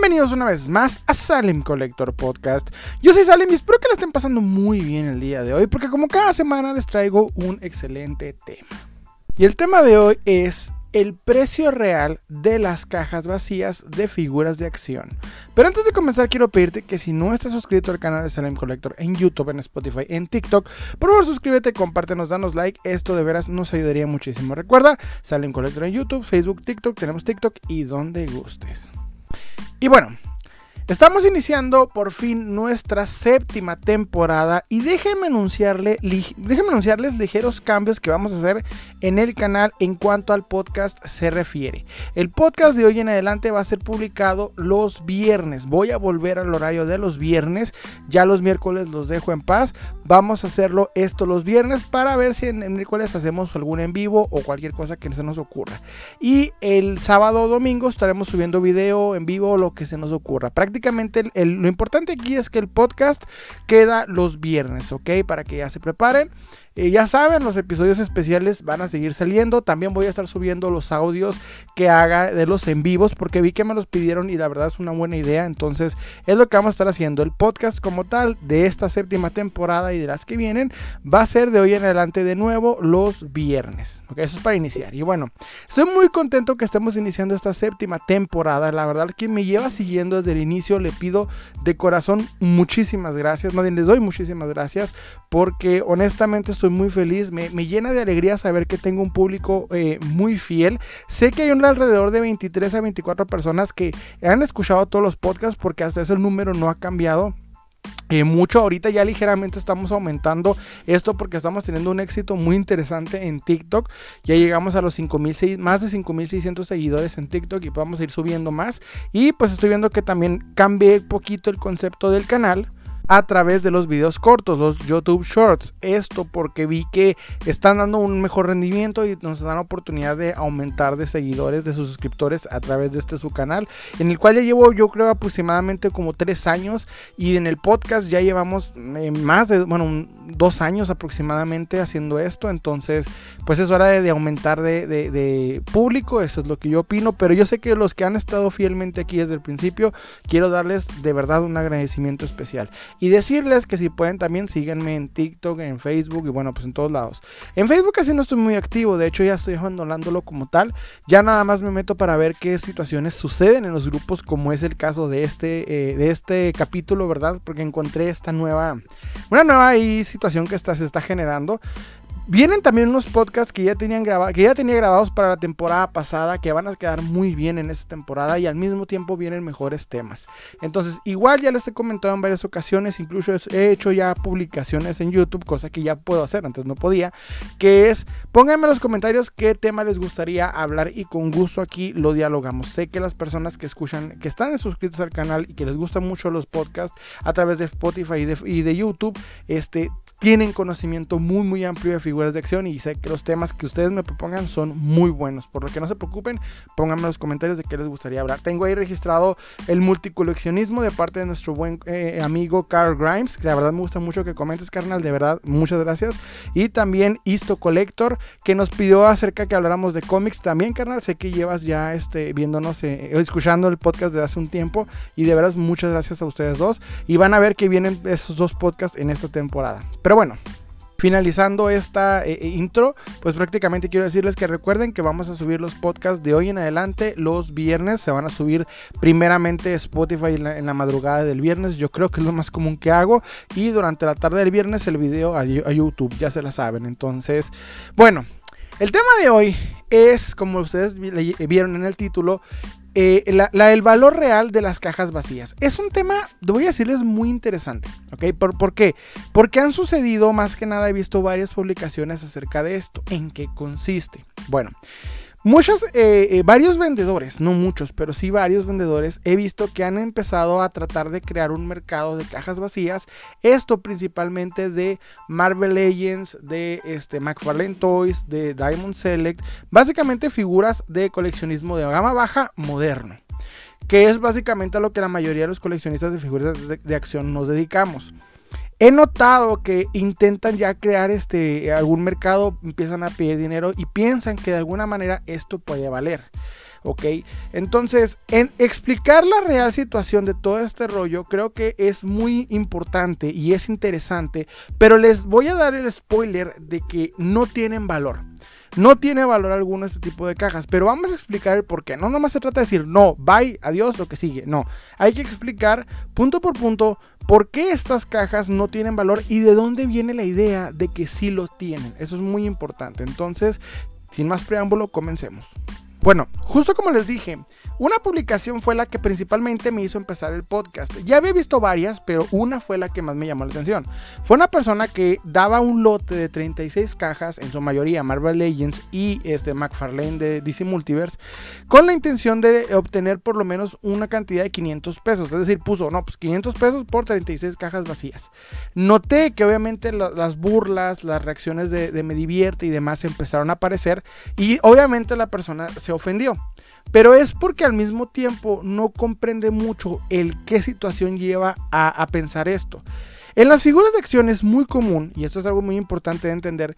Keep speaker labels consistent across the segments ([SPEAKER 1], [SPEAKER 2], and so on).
[SPEAKER 1] Bienvenidos una vez más a Salem Collector Podcast. Yo soy Salem y espero que la estén pasando muy bien el día de hoy porque como cada semana les traigo un excelente tema. Y el tema de hoy es el precio real de las cajas vacías de figuras de acción. Pero antes de comenzar quiero pedirte que si no estás suscrito al canal de Salem Collector en YouTube, en Spotify, en TikTok, por favor suscríbete, compártenos, danos like, esto de veras nos ayudaría muchísimo. Recuerda, Salem Collector en YouTube, Facebook, TikTok, tenemos TikTok y donde gustes. Y bueno, Estamos iniciando por fin nuestra séptima temporada y déjenme, anunciarle, déjenme anunciarles ligeros cambios que vamos a hacer en el canal en cuanto al podcast se refiere. El podcast de hoy en adelante va a ser publicado los viernes. Voy a volver al horario de los viernes. Ya los miércoles los dejo en paz. Vamos a hacerlo esto los viernes para ver si en el miércoles hacemos algún en vivo o cualquier cosa que se nos ocurra. Y el sábado o domingo estaremos subiendo video en vivo lo que se nos ocurra. Prácticamente lo importante aquí es que el podcast queda los viernes, ¿ok? Para que ya se preparen. Eh, ya saben, los episodios especiales van a seguir saliendo. También voy a estar subiendo los audios que haga de los en vivos porque vi que me los pidieron y la verdad es una buena idea. Entonces es lo que vamos a estar haciendo. El podcast como tal de esta séptima temporada y de las que vienen va a ser de hoy en adelante de nuevo los viernes. Ok, eso es para iniciar. Y bueno, estoy muy contento que estemos iniciando esta séptima temporada. La verdad, quien me lleva siguiendo desde el inicio le pido de corazón muchísimas gracias. Más bien les doy muchísimas gracias porque honestamente estoy muy feliz, me, llena de alegría saber que tengo un público eh, muy fiel. Sé que hay un alrededor de 23 a 24 personas que han escuchado todos los podcasts porque hasta ese número no ha cambiado. Eh, mucho ahorita ya ligeramente estamos aumentando esto porque estamos teniendo un éxito muy interesante en TikTok. Ya llegamos a los 5, más de 5600 seguidores en TikTok y podemos ir subiendo más. Y pues estoy viendo que también cambié poquito el concepto del canal a través de los videos cortos, los YouTube Shorts. Esto porque vi que están dando un mejor rendimiento y nos dan la oportunidad de aumentar de seguidores, de sus suscriptores a través de este su canal, en el cual ya llevo yo creo aproximadamente como tres años y en el podcast ya llevamos eh, más de, bueno, dos años aproximadamente haciendo esto. Entonces, pues es hora de, aumentar de público, eso es lo que yo opino, pero yo sé que los que han estado fielmente aquí desde el principio, quiero darles de verdad un agradecimiento especial. Y decirles que si pueden también síganme en TikTok, en Facebook y bueno, pues en todos lados. En Facebook casi no estoy muy activo, de hecho ya estoy abandonándolo como tal. Ya nada más me meto para ver qué situaciones suceden en los grupos, como es el caso de este, eh, de este capítulo, ¿verdad? Porque encontré esta nueva, una nueva situación que está, se está generando. Vienen también unos podcasts que ya tenían grabado, que ya tenía grabados para la temporada pasada, que van a quedar muy bien en esta temporada y al mismo tiempo vienen mejores temas. Entonces, igual ya les he comentado en varias ocasiones, incluso he hecho ya publicaciones en YouTube, cosa que ya puedo hacer, antes no podía, que es, pónganme en los comentarios qué tema les gustaría hablar y con gusto aquí lo dialogamos. Sé que las personas que escuchan, que están suscritos al canal y que les gustan mucho los podcasts a través de Spotify y de, y de YouTube, este, tienen conocimiento muy muy amplio de figuras de acción y sé que los temas que ustedes me propongan son muy buenos. Por lo que no se preocupen, pónganme en los comentarios de qué les gustaría hablar. Tengo ahí registrado el multicoleccionismo de parte de nuestro buen eh, amigo Carl Grimes, que la verdad me gusta mucho que comentes, carnal, de verdad, muchas gracias. Y también Isto Collector, que nos pidió acerca que habláramos de cómics también, carnal. Sé que llevas ya este, viéndonos, eh, escuchando el podcast de hace un tiempo y de verdad muchas gracias a ustedes dos. Y van a ver que vienen esos dos podcasts en esta temporada. Pero bueno, finalizando esta eh, eh, intro, pues prácticamente quiero decirles que recuerden que vamos a subir los podcasts de hoy en adelante los viernes. Se van a subir primeramente Spotify en la, madrugada del viernes. Yo creo que es lo más común que hago. Y durante la tarde del viernes el video a, a YouTube. Ya se la saben. Entonces, bueno. El tema de hoy es, como ustedes vieron en el título, eh, el valor real de las cajas vacías. Es un tema, voy a decirles, muy interesante. ¿Por, ¿Por, qué? Porque han sucedido, más que nada, he visto varias publicaciones acerca de esto. ¿En qué consiste? Bueno. Muchos, eh, eh, varios vendedores, no muchos, pero sí varios vendedores, he visto que han empezado a tratar de crear un mercado de cajas vacías. Esto principalmente de Marvel Legends, de este, McFarlane Toys, de Diamond Select. Básicamente figuras de coleccionismo de gama baja moderno. Que es básicamente a lo que la mayoría de los coleccionistas de figuras de acción nos dedicamos. He notado que intentan ya crear este algún mercado, empiezan a pedir dinero y piensan que de alguna manera esto puede valer. ¿ok? Entonces, en explicar la real situación de todo este rollo, creo que es muy importante y es interesante, pero les voy a dar el spoiler de que no tienen valor. No tiene valor alguno este tipo de cajas, pero vamos a explicar el por qué. No nomás se trata de decir, no, bye, adiós, lo que sigue. No, hay que explicar punto por punto por qué estas cajas no tienen valor y de dónde viene la idea de que sí lo tienen. Eso es muy importante. Entonces, sin más preámbulo, comencemos. Bueno, justo como les dije, una publicación fue la que principalmente me hizo empezar el podcast. Ya había visto varias, pero una fue la que más me llamó la atención. Fue una persona que daba un lote de 36 cajas, en su mayoría Marvel Legends y este McFarlane de DC Multiverse, con la intención de obtener por lo menos una cantidad de 500 pesos. Es decir, puso, no, pues 500 pesos por 36 cajas vacías. Noté que obviamente las burlas, las reacciones de, de me divierte y demás empezaron a aparecer y obviamente la persona se ofendió. Pero es porque al mismo tiempo no comprende mucho el qué situación lleva a, pensar esto. En las figuras de acción es muy común, y esto es algo muy importante de entender,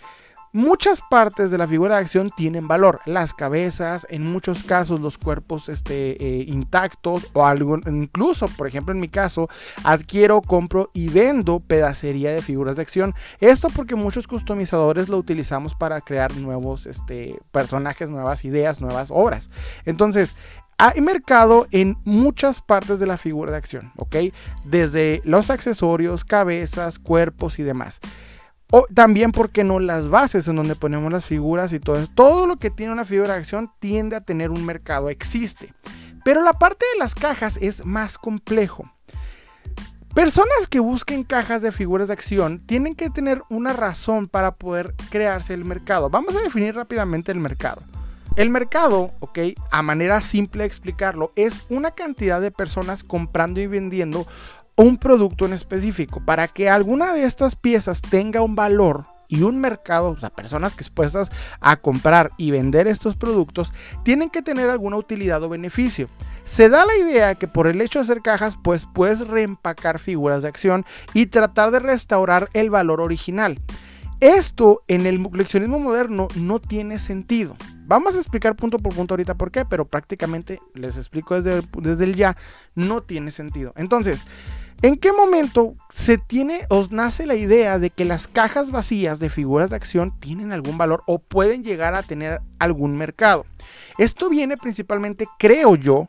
[SPEAKER 1] Muchas partes de la figura de acción tienen valor. Las cabezas, en muchos casos los cuerpos este, eh, intactos o algo, incluso, por ejemplo, en mi caso, adquiero, compro y vendo pedacería de figuras de acción. Esto porque muchos customizadores lo utilizamos para crear nuevos este, personajes, nuevas ideas, nuevas obras. Entonces, hay mercado en muchas partes de la figura de acción, ¿ok? Desde los accesorios, cabezas, cuerpos y demás. O también, porque no? Las bases en donde ponemos las figuras y todo eso. Todo lo que tiene una figura de acción tiende a tener un mercado, existe. Pero la parte de las cajas es más complejo. Personas que busquen cajas de figuras de acción tienen que tener una razón para poder crearse el mercado. Vamos a definir rápidamente el mercado. El mercado, ok, a manera simple de explicarlo, es una cantidad de personas comprando y vendiendo un producto en específico. Para que alguna de estas piezas tenga un valor y un mercado, o sea, personas expuestas a comprar y vender estos productos, tienen que tener alguna utilidad o beneficio. Se da la idea que por el hecho de hacer cajas, pues puedes reempacar figuras de acción y tratar de restaurar el valor original. Esto en el coleccionismo moderno no tiene sentido. Vamos a explicar punto por punto ahorita por qué, pero prácticamente les explico desde, desde el ya, no tiene sentido. Entonces, ¿En qué momento se tiene o nace la idea de que las cajas vacías de figuras de acción tienen algún valor o pueden llegar a tener algún mercado? Esto viene principalmente, creo yo,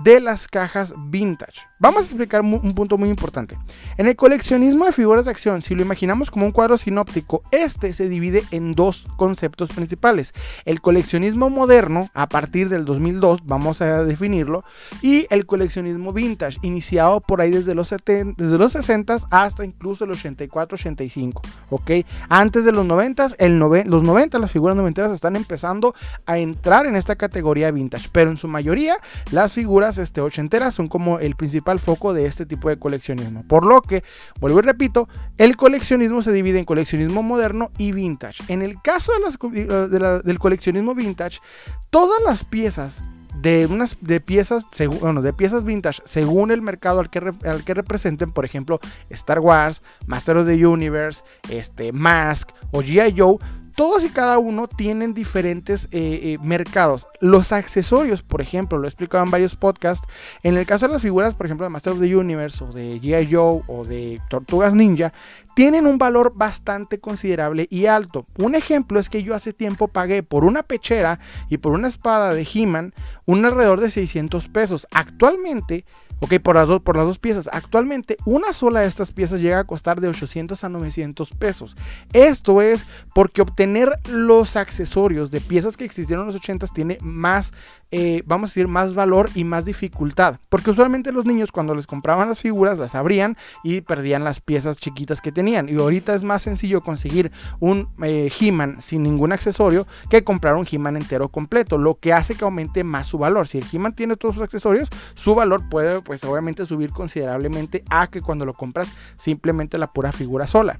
[SPEAKER 1] de las cajas vintage. Vamos a explicar un punto muy importante. En el coleccionismo de figuras de acción, si lo imaginamos como un cuadro sinóptico, este se divide en dos conceptos principales. El coleccionismo moderno, a partir del 2002, vamos a definirlo, y el coleccionismo vintage, iniciado por ahí desde los, desde los 60 hasta incluso el 84-85. ¿ok? Antes de los 90, el los 90, las figuras noventeras están empezando a entrar en esta categoría vintage, pero en su mayoría las figuras este, ochenteras son como el principal foco de este tipo de coleccionismo. Por lo que, vuelvo y repito, el coleccionismo se divide en coleccionismo moderno y vintage. En el caso de del coleccionismo vintage, todas las piezas de unas de piezas bueno, de piezas vintage según el mercado al que, al que representen por ejemplo Star Wars Master of the Universe este Mask o GI Joe todos y cada uno tienen diferentes eh, eh, mercados. Los accesorios, por ejemplo, lo he explicado en varios podcasts. En el caso de las figuras, por ejemplo, de Master of the Universe o de G.I. Joe o de Tortugas Ninja, tienen un valor bastante considerable y alto. Un ejemplo es que yo hace tiempo pagué por una pechera y por una espada de He-Man un alrededor de 600 pesos. Actualmente Ok, por las, dos, por las dos piezas. Actualmente, una sola de estas piezas llega a costar de 800 a 900 pesos. Esto es porque obtener los accesorios de piezas que existieron en los 80s tiene más eh, vamos a decir, más valor y más dificultad. Porque usualmente los niños cuando les compraban las figuras las abrían y perdían las piezas chiquitas que tenían. Y ahorita es más sencillo conseguir un eh, He-Man sin ningún accesorio que comprar un He-Man entero completo, lo que hace que aumente más su valor. Si el He-Man tiene todos sus accesorios, su valor puede pues obviamente subir considerablemente a que cuando lo compras simplemente la pura figura sola.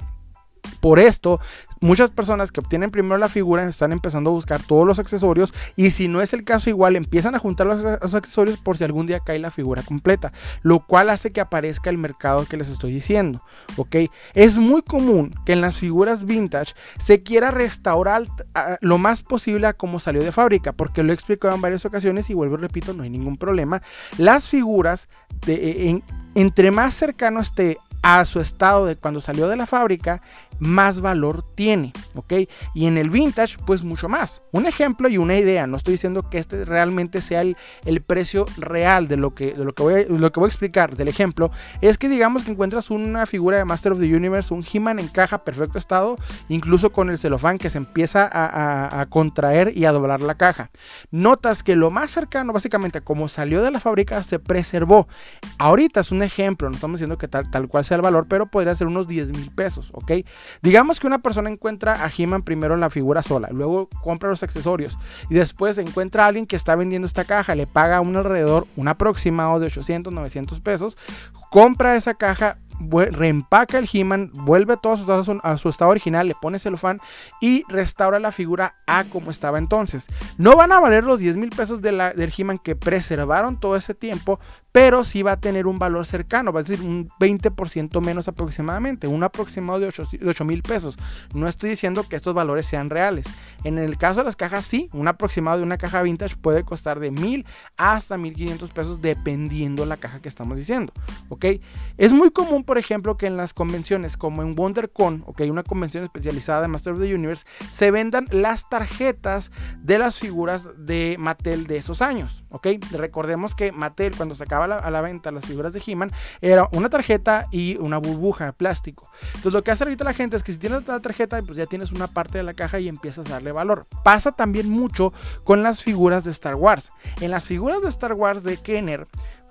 [SPEAKER 1] Por esto, muchas personas que obtienen primero la figura están empezando a buscar todos los accesorios y si no es el caso igual empiezan a juntar los, accesorios por si algún día cae la figura completa, lo cual hace que aparezca el mercado que les estoy diciendo, ¿ok? Es muy común que en las figuras vintage se quiera restaurar lo más posible a como salió de fábrica, porque lo he explicado en varias ocasiones y vuelvo y repito, no hay ningún problema. Las figuras, de, entre más cercano esté a su estado de cuando salió de la fábrica, más valor tiene, ¿ok? Y en el vintage, pues mucho más. Un ejemplo y una idea, no estoy diciendo que este realmente sea el, precio real de lo, que, de lo, que voy a, lo que voy a explicar del ejemplo, es que digamos que encuentras una figura de Master of the Universe, un He-Man en caja, perfecto estado, incluso con el celofán que se empieza a, a, contraer y a doblar la caja. Notas que lo más cercano, básicamente, como salió de la fábrica, se preservó. Ahorita es un ejemplo, no estamos diciendo que tal, tal cual sea el valor, pero podría ser unos 10 mil pesos, ¿ok? Digamos que una persona encuentra a He-Man primero la figura sola, luego compra los accesorios y después encuentra a alguien que está vendiendo esta caja, le paga un alrededor, un aproximado de 800, 900 pesos, compra esa caja, reempaca el He-Man, vuelve todo a su, estado original, le pone celofán y restaura la figura a como estaba entonces. No van a valer los 10 mil pesos de la, del He-Man que preservaron todo ese tiempo, pero sí va a tener un valor cercano, va a decir un 20% menos aproximadamente, un aproximado de 8 mil pesos. No estoy diciendo que estos valores sean reales. En el caso de las cajas, sí, un aproximado de una caja vintage puede costar de 1000 hasta 1500 pesos dependiendo la caja que estamos diciendo. ¿Ok? Es muy común, por ejemplo, que en las convenciones como en WonderCon, ¿ok? Una convención especializada de Master of the Universe, se vendan las tarjetas de las figuras de Mattel de esos años. ¿Ok? Recordemos que Mattel cuando sacaba a la, venta las figuras de He-Man era una tarjeta y una burbuja de plástico. Entonces lo que hace ahorita la gente es que si tienes la tarjeta, pues ya tienes una parte de la caja y empiezas a darle valor. Pasa también mucho con las figuras de Star Wars. En las figuras de Star Wars de Kenner,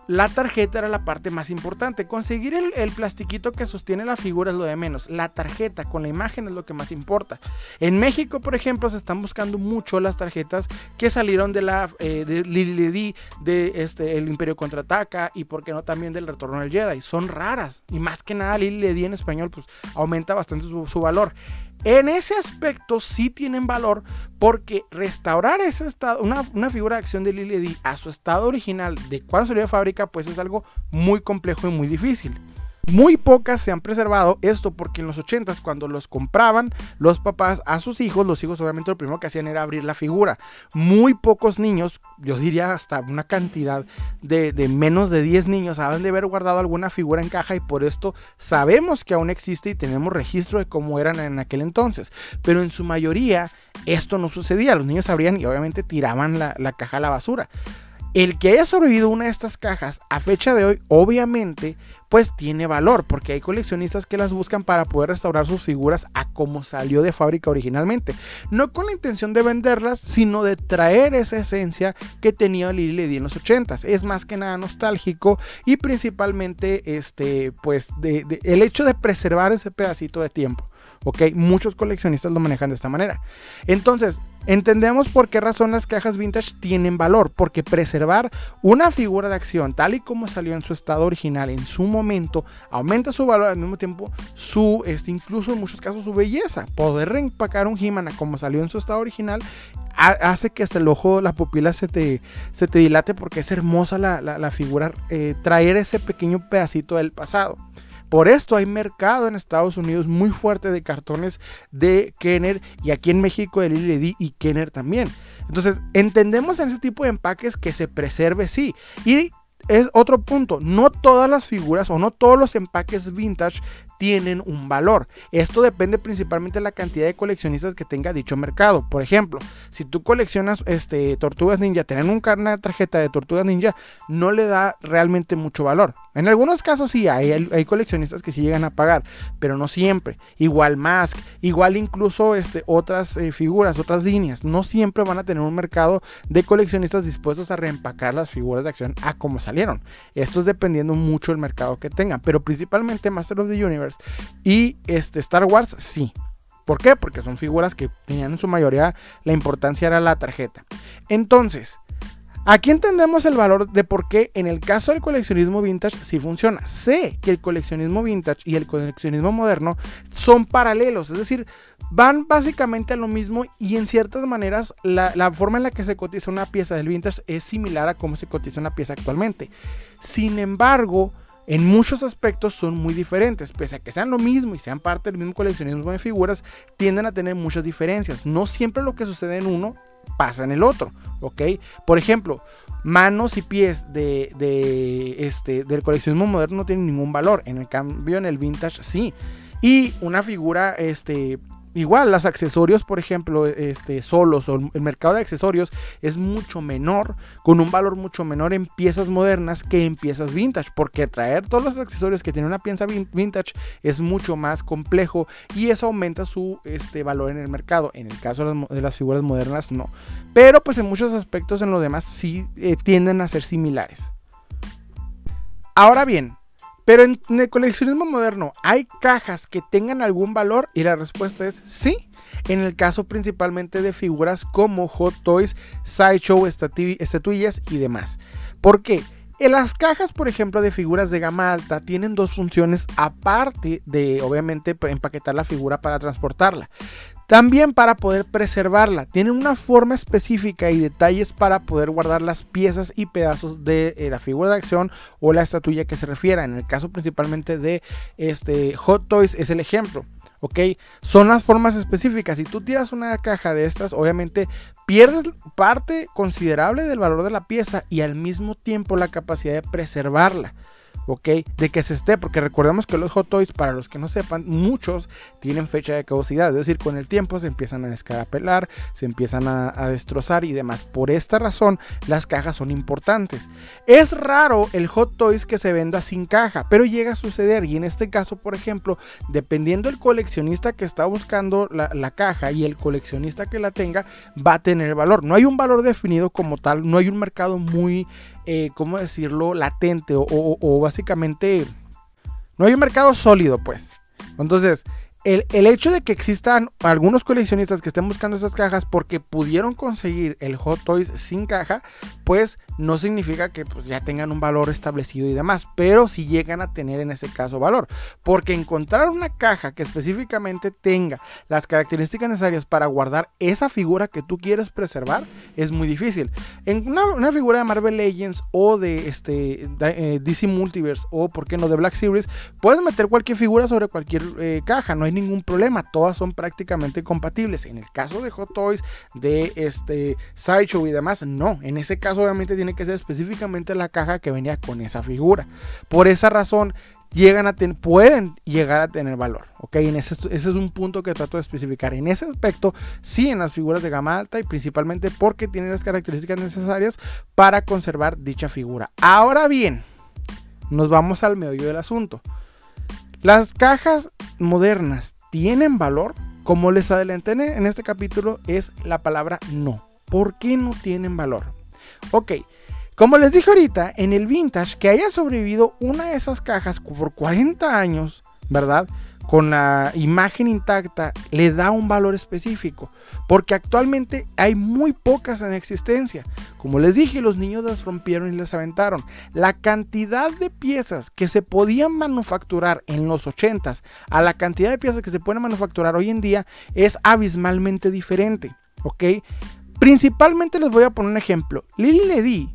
[SPEAKER 1] la tarjeta era la parte más importante. Conseguir el, plastiquito que sostiene la figura es lo de menos. La tarjeta con la imagen es lo que más importa. En México, por ejemplo, se están buscando mucho las tarjetas que salieron de la eh, de Lily de este, El Imperio Contraataca y, por qué no, también del Retorno del Jedi. Son raras. Y más que nada, Lily en español, pues aumenta bastante su valor. En ese aspecto sí tienen valor porque restaurar ese estado, una, figura de acción de Lily a su estado original de cuando salió de fábrica, pues es algo muy complejo y muy difícil. Muy pocas se han preservado esto porque en los 80s cuando los compraban los papás a sus hijos, los hijos obviamente lo primero que hacían era abrir la figura. Muy pocos niños, yo diría hasta una cantidad de, menos de 10 niños saben de haber guardado alguna figura en caja y por esto sabemos que aún existe y tenemos registro de cómo eran en aquel entonces. Pero en su mayoría esto no sucedía, los niños abrían y obviamente tiraban la, la caja a la basura. El que haya sobrevivido una de estas cajas a fecha de hoy, obviamente, pues tiene valor, porque hay coleccionistas que las buscan para poder restaurar sus figuras a como salió de fábrica originalmente. No con la intención de venderlas, sino de traer esa esencia que tenía Lily Ledy en los 80s. Es más que nada nostálgico y principalmente este, pues, el hecho de preservar ese pedacito de tiempo. ¿Ok? Muchos coleccionistas lo manejan de esta manera. Entonces, entendemos por qué razón las cajas vintage tienen valor, porque preservar una figura de acción tal y como salió en su estado original en su momento aumenta su valor al mismo tiempo su, este, incluso en muchos casos su belleza. Poder reempacar un He-Man como salió en su estado original hace que hasta el ojo, la pupila se te, se te dilate porque es hermosa la, figura, eh, traer ese pequeño pedacito del pasado. Por esto hay mercado en Estados Unidos muy fuerte de cartones de Kenner y aquí en México de Lily y Kenner también. Entonces, entendemos en ese tipo de empaques que se preserve, sí. Y es otro punto, no todas las figuras o no todos los empaques vintage tienen un valor. Esto depende principalmente de la cantidad de coleccionistas que tenga dicho mercado. Por ejemplo, si tú coleccionas este, tortugas ninja, tener un una tarjeta de tortugas ninja no le da realmente mucho valor. En algunos casos sí, hay, coleccionistas que sí llegan a pagar, pero no siempre. Igual Mask, igual incluso este, otras eh, figuras, otras líneas. No siempre van a tener un mercado de coleccionistas dispuestos a reempacar las figuras de acción a como salieron. Esto es dependiendo mucho del mercado que tengan, pero principalmente Master of the Universe y este, Star Wars sí. ¿Por qué? Porque son figuras que tenían en su mayoría la importancia era la tarjeta. Entonces, Aquí entendemos el valor de por qué en el caso del coleccionismo vintage sí funciona. Sé que el coleccionismo vintage y el coleccionismo moderno son paralelos, es decir, van básicamente a lo mismo y en ciertas maneras la, la forma en la que se cotiza una pieza del vintage es similar a cómo se cotiza una pieza actualmente. Sin embargo, en muchos aspectos son muy diferentes, pese a que sean lo mismo y sean parte del mismo coleccionismo de figuras, tienden a tener muchas diferencias. No siempre lo que sucede en uno pasa en el otro, ¿ok? Por ejemplo, manos y pies de, de, este, del coleccionismo moderno no tienen ningún valor, en el cambio en el vintage sí. Y una figura este, Igual, los accesorios, por ejemplo, este, solos o el mercado de accesorios es mucho menor, con un valor mucho menor en piezas modernas que en piezas vintage, porque traer todos los accesorios que tiene una pieza vintage es mucho más complejo y eso aumenta su este, valor en el mercado. En el caso de las, figuras modernas, no. Pero pues en muchos aspectos en lo demás sí eh, tienden a ser similares. Ahora bien, pero en, el coleccionismo moderno, ¿hay cajas que tengan algún valor? Y la respuesta es sí. En el caso principalmente de figuras como Hot Toys, Sideshow, estatuillas y demás. ¿Por qué? En las cajas, por ejemplo, de figuras de gama alta tienen dos funciones aparte de, obviamente, empaquetar la figura para transportarla. También para poder preservarla. Tienen una forma específica y detalles para poder guardar las piezas y pedazos de eh, la figura de acción o la estatuilla que se refiera. En el caso principalmente de este, Hot Toys es el ejemplo. ¿ok? Son las formas específicas. Si tú tiras una caja de estas, obviamente pierdes parte considerable del valor de la pieza y al mismo tiempo la capacidad de preservarla. ¿Ok? De que se esté, porque recordemos que los Hot Toys, para los que no sepan, muchos tienen fecha de caducidad, es decir, con el tiempo se empiezan a descarapelar, se empiezan a, destrozar y demás. Por esta razón, las cajas son importantes. Es raro el Hot Toys que se venda sin caja, pero llega a suceder y en este caso, por ejemplo, dependiendo del coleccionista que está buscando la, la caja y el coleccionista que la tenga, va a tener valor. No hay un valor definido como tal, no hay un mercado muy eh, ¿cómo decirlo?, latente o, básicamente no hay un mercado sólido, pues. Entonces, el, hecho de que existan algunos coleccionistas que estén buscando estas cajas porque pudieron conseguir el Hot Toys sin caja, pues no significa que pues, ya tengan un valor establecido y demás, pero si llegan a tener en ese caso valor. Porque encontrar una caja que específicamente tenga las características necesarias para guardar esa figura que tú quieres preservar es muy difícil. En una, figura de Marvel Legends o de este, DC eh, Multiverse o, por qué no, de Black Series, puedes meter cualquier figura sobre cualquier eh, caja, no hay ningún problema, todas son prácticamente compatibles. En el caso de Hot Toys, de este Sideshow y demás, no. En ese caso obviamente tiene que ser específicamente la caja que venía con esa figura. Por esa razón llegan a pueden llegar a tener valor, ¿ok? En ese, ese, es un punto que trato de especificar. En ese aspecto, sí, en las figuras de gama alta y principalmente porque tienen las características necesarias para conservar dicha figura. Ahora bien, nos vamos al medio del asunto. Las cajas modernas tienen valor. Como les adelanté en este capítulo, es la palabra no. ¿Por qué no tienen valor? Ok, como les dije ahorita, en el vintage, que haya sobrevivido una de esas cajas por 40 años, ¿verdad? con la imagen intacta le da un valor específico, porque actualmente hay muy pocas en existencia. Como les dije, los niños las rompieron y las aventaron. La cantidad de piezas que se podían manufacturar en los 80s a la cantidad de piezas que se pueden manufacturar hoy en día es abismalmente diferente, ¿ok? Principalmente les voy a poner un ejemplo. Lily Ledy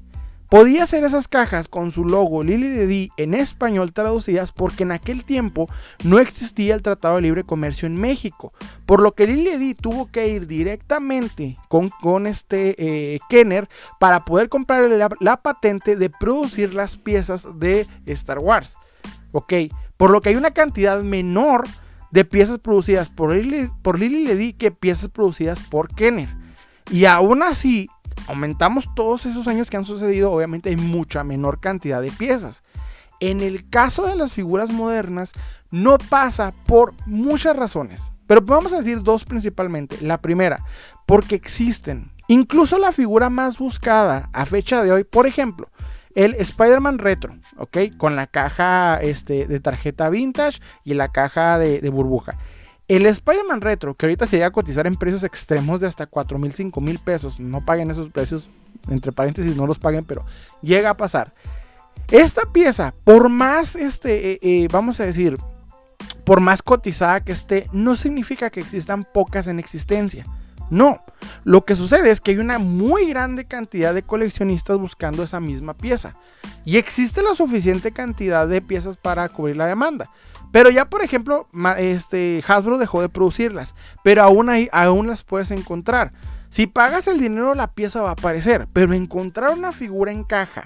[SPEAKER 1] Podía hacer esas cajas con su logo Lily de en español traducidas porque en aquel tiempo no existía el Tratado de Libre Comercio en México, por lo que Lily tuvo que ir directamente con, con este eh, Kenner para poder comprar la, patente de producir las piezas de Star Wars. Ok, por lo que hay una cantidad menor de piezas producidas por Lily, por que piezas producidas por Kenner. Y aún así, aumentamos todos esos años que han sucedido, obviamente hay mucha menor cantidad de piezas. En el caso de las figuras modernas, no pasa por muchas razones. Pero vamos a decir dos principalmente. La primera, porque existen. Incluso la figura más buscada a fecha de hoy, por ejemplo, el Spider-Man Retro, ¿ok? Con la caja este, de tarjeta vintage y la caja de, de burbuja. El Spider-Man Retro, que ahorita se llega a cotizar en precios extremos de hasta 4 mil, 5 mil pesos, no paguen esos precios, entre paréntesis no los paguen, pero llega a pasar. Esta pieza, por más, este, eh, eh, vamos a decir, por más cotizada que esté, no significa que existan pocas en existencia. No, lo que sucede es que hay una muy grande cantidad de coleccionistas buscando esa misma pieza. Y existe la suficiente cantidad de piezas para cubrir la demanda. Pero ya, por ejemplo, este, Hasbro dejó de producirlas. Pero aún, hay, aún las puedes encontrar. Si pagas el dinero, la pieza va a aparecer. Pero encontrar una figura en caja,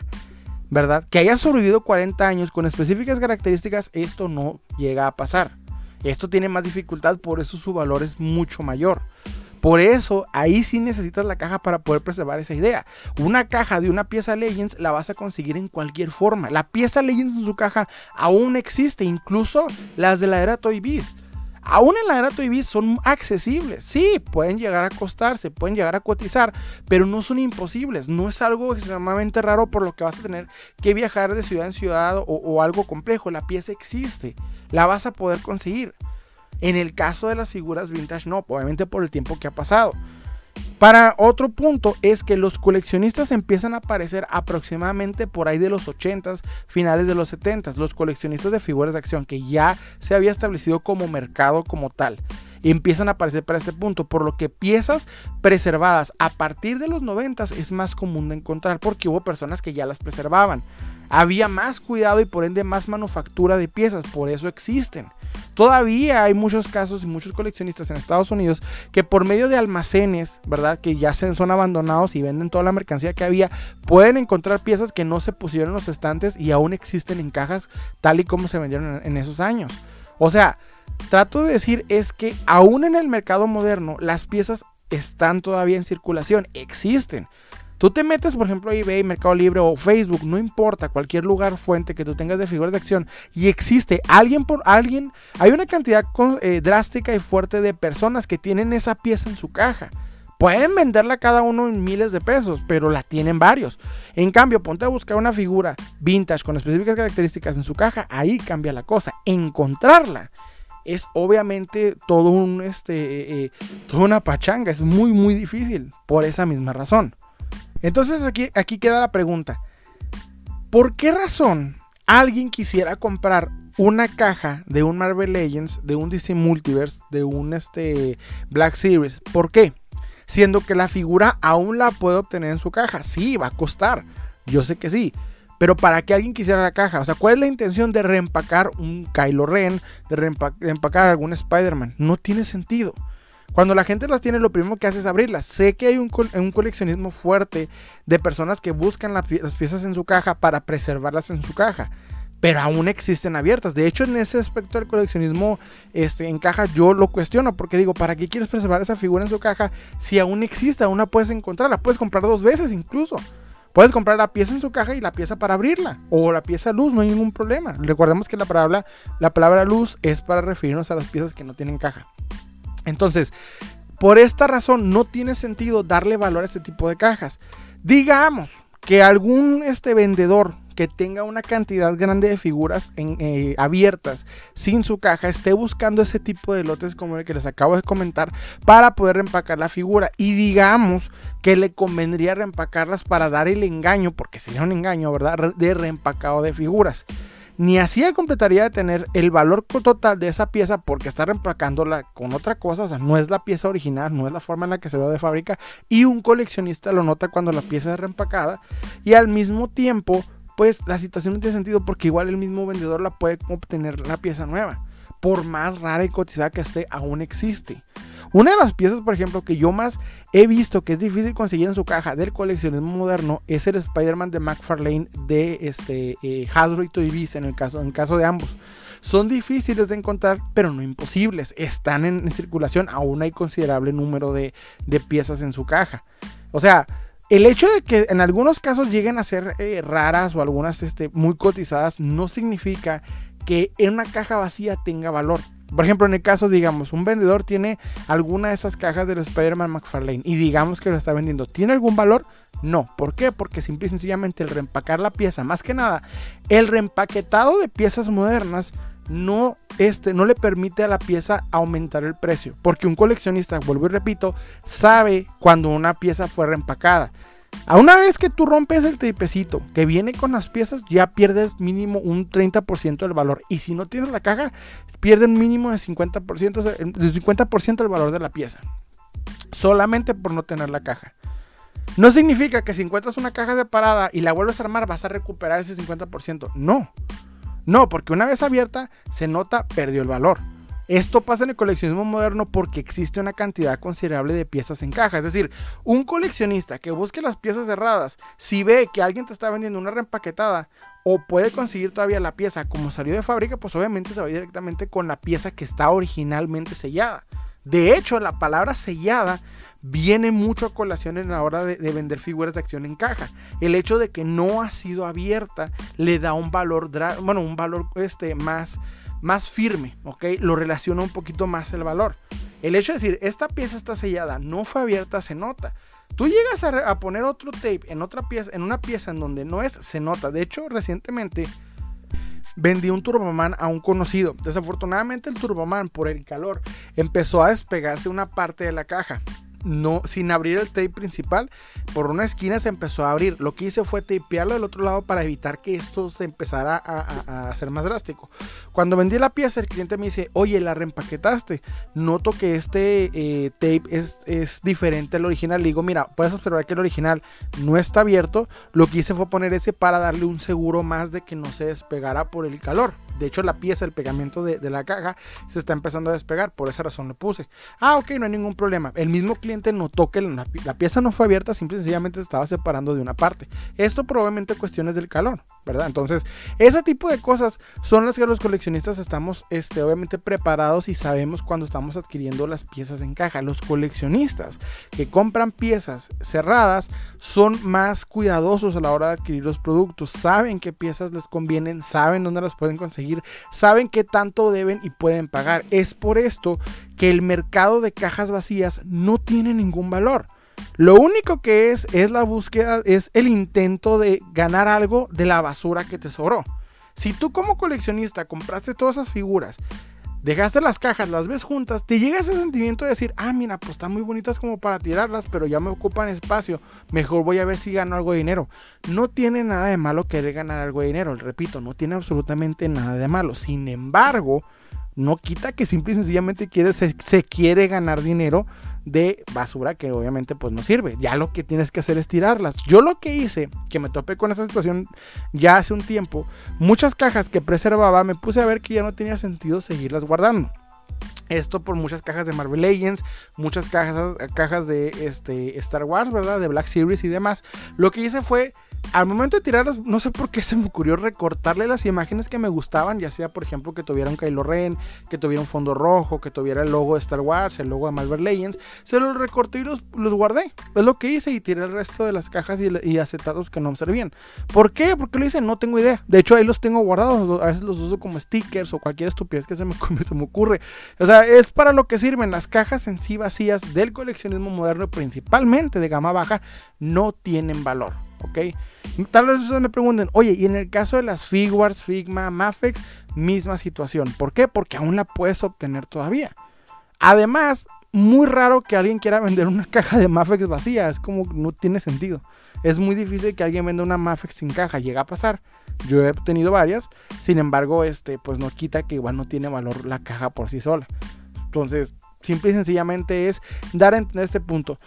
[SPEAKER 1] ¿verdad? Que haya sobrevivido 40 años con específicas características, esto no llega a pasar. Esto tiene más dificultad, por eso su valor es mucho mayor. Por eso ahí sí necesitas la caja para poder preservar esa idea. Una caja de una pieza Legends la vas a conseguir en cualquier forma. La pieza Legends en su caja aún existe, incluso las de la era Toy Biz. Aún en la era Toy Biz son accesibles. Sí, pueden llegar a costarse, pueden llegar a cotizar, pero no son imposibles. No es algo extremadamente raro por lo que vas a tener que viajar de ciudad en ciudad o, o algo complejo. La pieza existe, la vas a poder conseguir. En el caso de las figuras vintage, no, obviamente por el tiempo que ha pasado. Para otro punto es que los coleccionistas empiezan a aparecer aproximadamente por ahí de los 80s, finales de los 70s, los coleccionistas de figuras de acción que ya se había establecido como mercado como tal. Empiezan a aparecer para este punto, por lo que piezas preservadas a partir de los 90s es más común de encontrar porque hubo personas que ya las preservaban. Había más cuidado y por ende más manufactura de piezas, por eso existen. Todavía hay muchos casos y muchos coleccionistas en Estados Unidos que por medio de almacenes, ¿verdad? Que ya son abandonados y venden toda la mercancía que había, pueden encontrar piezas que no se pusieron en los estantes y aún existen en cajas tal y como se vendieron en, esos años. O sea, trato de decir es que aún en el mercado moderno las piezas están todavía en circulación, existen. Tú te metes, por ejemplo, a eBay, Mercado Libre o Facebook, no importa, cualquier lugar fuente que tú tengas de figuras de acción y existe alguien por alguien, hay una cantidad eh, drástica y fuerte de personas que tienen esa pieza en su caja. Pueden venderla cada uno en miles de pesos, pero la tienen varios. En cambio, ponte a buscar una figura vintage con específicas características en su caja, ahí cambia la cosa. Encontrarla es obviamente todo un este eh, eh, toda una pachanga, es muy muy difícil por esa misma razón. Entonces aquí, aquí queda la pregunta. ¿Por qué razón alguien quisiera comprar una caja de un Marvel Legends, de un DC Multiverse, de un este, Black Series? ¿Por qué? Siendo que la figura aún la puede obtener en su caja. Sí, va a costar. Yo sé que sí. Pero ¿para qué alguien quisiera la caja? O sea, ¿cuál es la intención de reempacar un Kylo Ren? De reempacar algún Spider-Man? No tiene sentido. Cuando la gente las tiene, lo primero que hace es abrirlas. Sé que hay un, coleccionismo fuerte de personas que buscan las piezas en su caja para preservarlas en su caja. Pero aún existen abiertas. De hecho, en ese aspecto del coleccionismo este, en caja, yo lo cuestiono. Porque digo, ¿para qué quieres preservar esa figura en su caja si aún existe? Aún la puedes encontrar. La puedes comprar dos veces incluso. Puedes comprar la pieza en su caja y la pieza para abrirla. O la pieza luz, no hay ningún problema. Recordemos que la palabra, la palabra luz es para referirnos a las piezas que no tienen caja. Entonces, por esta razón no tiene sentido darle valor a este tipo de cajas. Digamos que algún este vendedor que tenga una cantidad grande de figuras eh, abiertas sin su caja esté buscando ese tipo de lotes como el que les acabo de comentar para poder reempacar la figura. Y digamos que le convendría reempacarlas para dar el engaño porque sería un engaño verdad de reempacado de figuras ni así completaría de tener el valor total de esa pieza porque está reempacándola con otra cosa, o sea, no es la pieza original, no es la forma en la que se ve de fábrica y un coleccionista lo nota cuando la pieza es reempacada y al mismo tiempo, pues la situación no tiene sentido porque igual el mismo vendedor la puede obtener la pieza nueva, por más rara y cotizada que esté, aún existe. Una de las piezas, por ejemplo, que yo más he visto que es difícil conseguir en su caja del coleccionismo moderno es el Spider-Man de McFarlane de este, eh, Hasbro y Toy en el, caso, en caso de ambos. Son difíciles de encontrar, pero no imposibles. Están en, circulación. Aún hay considerable número de, piezas en su caja. O sea, el hecho de que en algunos casos lleguen a ser eh, raras o algunas este, muy cotizadas no significa que en una caja vacía tenga valor. Por ejemplo, en el caso, digamos, un vendedor tiene alguna de esas cajas del Spider-Man McFarlane y digamos que lo está vendiendo. ¿Tiene algún valor? No. ¿Por qué? Porque simple y sencillamente el reempacar la pieza, más que nada, el reempaquetado de piezas modernas no, este, no le permite a la pieza aumentar el precio. Porque un coleccionista, vuelvo y repito, sabe cuando una pieza fue reempacada. A una vez que tú rompes el tripecito que viene con las piezas, ya pierdes mínimo un 30% del valor. Y si no tienes la caja, pierdes un mínimo de 50%, de 50 del valor de la pieza. Solamente por no tener la caja. No significa que si encuentras una caja separada y la vuelves a armar vas a recuperar ese 50%. No. No, porque una vez abierta se nota perdió el valor. Esto pasa en el coleccionismo moderno porque existe una cantidad considerable de piezas en caja. Es decir, un coleccionista que busque las piezas cerradas, si ve que alguien te está vendiendo una reempaquetada o puede conseguir todavía la pieza como salió de fábrica, pues obviamente se va directamente con la pieza que está originalmente sellada. De hecho, la palabra sellada viene mucho a colación en la hora de, vender figuras de acción en caja. El hecho de que no ha sido abierta le da un valor, bueno, un valor este, más, más firme, ¿ok? Lo relaciona un poquito más el valor. El hecho de decir, esta pieza está sellada, no fue abierta, se nota. Tú llegas a, poner otro tape en otra pieza, en una pieza en donde no es, se nota. De hecho, recientemente vendí un Turboman a un conocido. Desafortunadamente el Turboman, por el calor, empezó a despegarse una parte de la caja no, sin abrir el tape principal, por una esquina se empezó a abrir. Lo que hice fue tapearlo del otro lado para evitar que esto se empezara a, hacer más drástico. Cuando vendí la pieza, el cliente me dice, oye, la reempaquetaste. Noto que este eh, tape es, es, diferente al original. Le digo, mira, puedes observar que el original no está abierto. Lo que hice fue poner ese para darle un seguro más de que no se despegara por el calor. De hecho, la pieza, el pegamento de, la caja se está empezando a despegar. Por esa razón lo puse. Ah, ok, no hay ningún problema. El mismo cliente notó que la, pieza no fue abierta, simple y sencillamente se estaba separando de una parte. Esto probablemente cuestiones del calor, ¿verdad? Entonces, ese tipo de cosas son las que los coleccionistas estamos, este, obviamente, preparados y sabemos cuando estamos adquiriendo las piezas en caja. Los coleccionistas que compran piezas cerradas son más cuidadosos a la hora de adquirir los productos. Saben qué piezas les convienen, saben dónde las pueden conseguir saben qué tanto deben y pueden pagar. Es por esto que el mercado de cajas vacías no tiene ningún valor. Lo único que es es la búsqueda, es el intento de ganar algo de la basura que te sobró. Si tú como coleccionista compraste todas esas figuras dejaste las cajas, las ves juntas, te llega ese sentimiento de decir, ah, mira, pues están muy bonitas como para tirarlas, pero ya me ocupan espacio, mejor voy a ver si gano algo de dinero. No tiene nada de malo querer ganar algo de dinero, repito, no tiene absolutamente nada de malo. Sin embargo, no quita que simple y sencillamente quiere, se quiere ganar dinero de basura que obviamente pues no sirve. Ya lo que tienes que hacer es tirarlas. Yo lo que hice, que me topé con esa situación ya hace un tiempo, muchas cajas que preservaba, me puse a ver que ya no tenía sentido seguirlas guardando. Esto por muchas cajas de Marvel Legends, muchas cajas, cajas de este, Star Wars, ¿verdad? De Black Series y demás. Lo que hice fue al momento de tirarlas, no sé por qué se me ocurrió recortarle las imágenes que me gustaban, ya sea por ejemplo que tuviera un Kylo Ren, que tuviera un fondo rojo, que tuviera el logo de Star Wars, el logo de Marvel Legends, se los recorté y los, guardé. Es lo que hice y tiré el resto de las cajas y, acetados que no me servían. ¿Por qué? Porque lo hice, no tengo idea. De hecho ahí los tengo guardados, a veces los uso como stickers o cualquier estupidez que se me, se me ocurre. O sea, es para lo que sirven las cajas en sí vacías del coleccionismo moderno, principalmente de gama baja, no tienen valor. ¿ok? Tal vez ustedes me pregunten, oye, y en el caso de las Figuarts, Figma, Mafex, misma situación. ¿Por qué? Porque aún la puedes obtener todavía. Además, muy raro que alguien quiera vender una caja de Mafex vacía, es como no tiene sentido. Es muy difícil que alguien venda una Mafex sin caja, llega a pasar. Yo he obtenido varias, sin embargo, este pues no quita que igual no tiene valor la caja por sí sola. Entonces, simple y sencillamente es dar a entender este punto.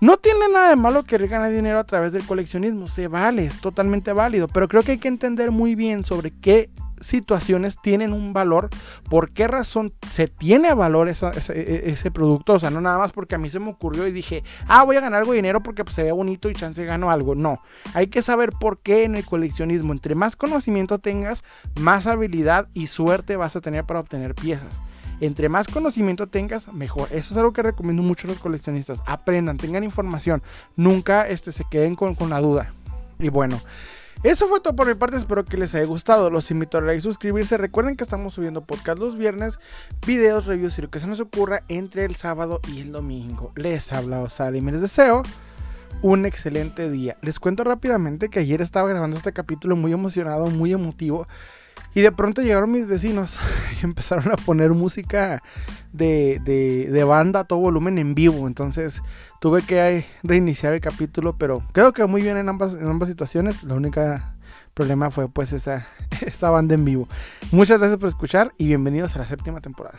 [SPEAKER 1] No tiene nada de malo querer ganar dinero a través del coleccionismo, se vale, es totalmente válido, pero creo que hay que entender muy bien sobre qué situaciones tienen un valor, por qué razón se tiene valor ese, ese, producto, o sea, no nada más porque a mí se me ocurrió y dije, ah, voy a ganar algo de dinero porque pues, se ve bonito y chance gano algo, no, hay que saber por qué en el coleccionismo, entre más conocimiento tengas, más habilidad y suerte vas a tener para obtener piezas. Entre más conocimiento tengas, mejor. Eso es algo que recomiendo mucho a los coleccionistas. Aprendan, tengan información. Nunca este, se queden con, con la duda. Y bueno. Eso fue todo por mi parte, espero que les haya gustado. Los invito a like suscribirse. Recuerden que estamos subiendo podcast los viernes, videos, reviews y lo que se nos ocurra entre el sábado y el domingo. Les habla Osada y les deseo un excelente día. Les cuento rápidamente que ayer estaba grabando este capítulo muy emocionado, muy emotivo. Y de pronto llegaron mis vecinos y empezaron a poner música de, de, banda a todo volumen en vivo. Entonces tuve que reiniciar el capítulo, pero creo que muy bien en ambas, en ambas situaciones. La única problema fue pues esa, esa banda en vivo. Muchas gracias por escuchar y bienvenidos a la séptima temporada.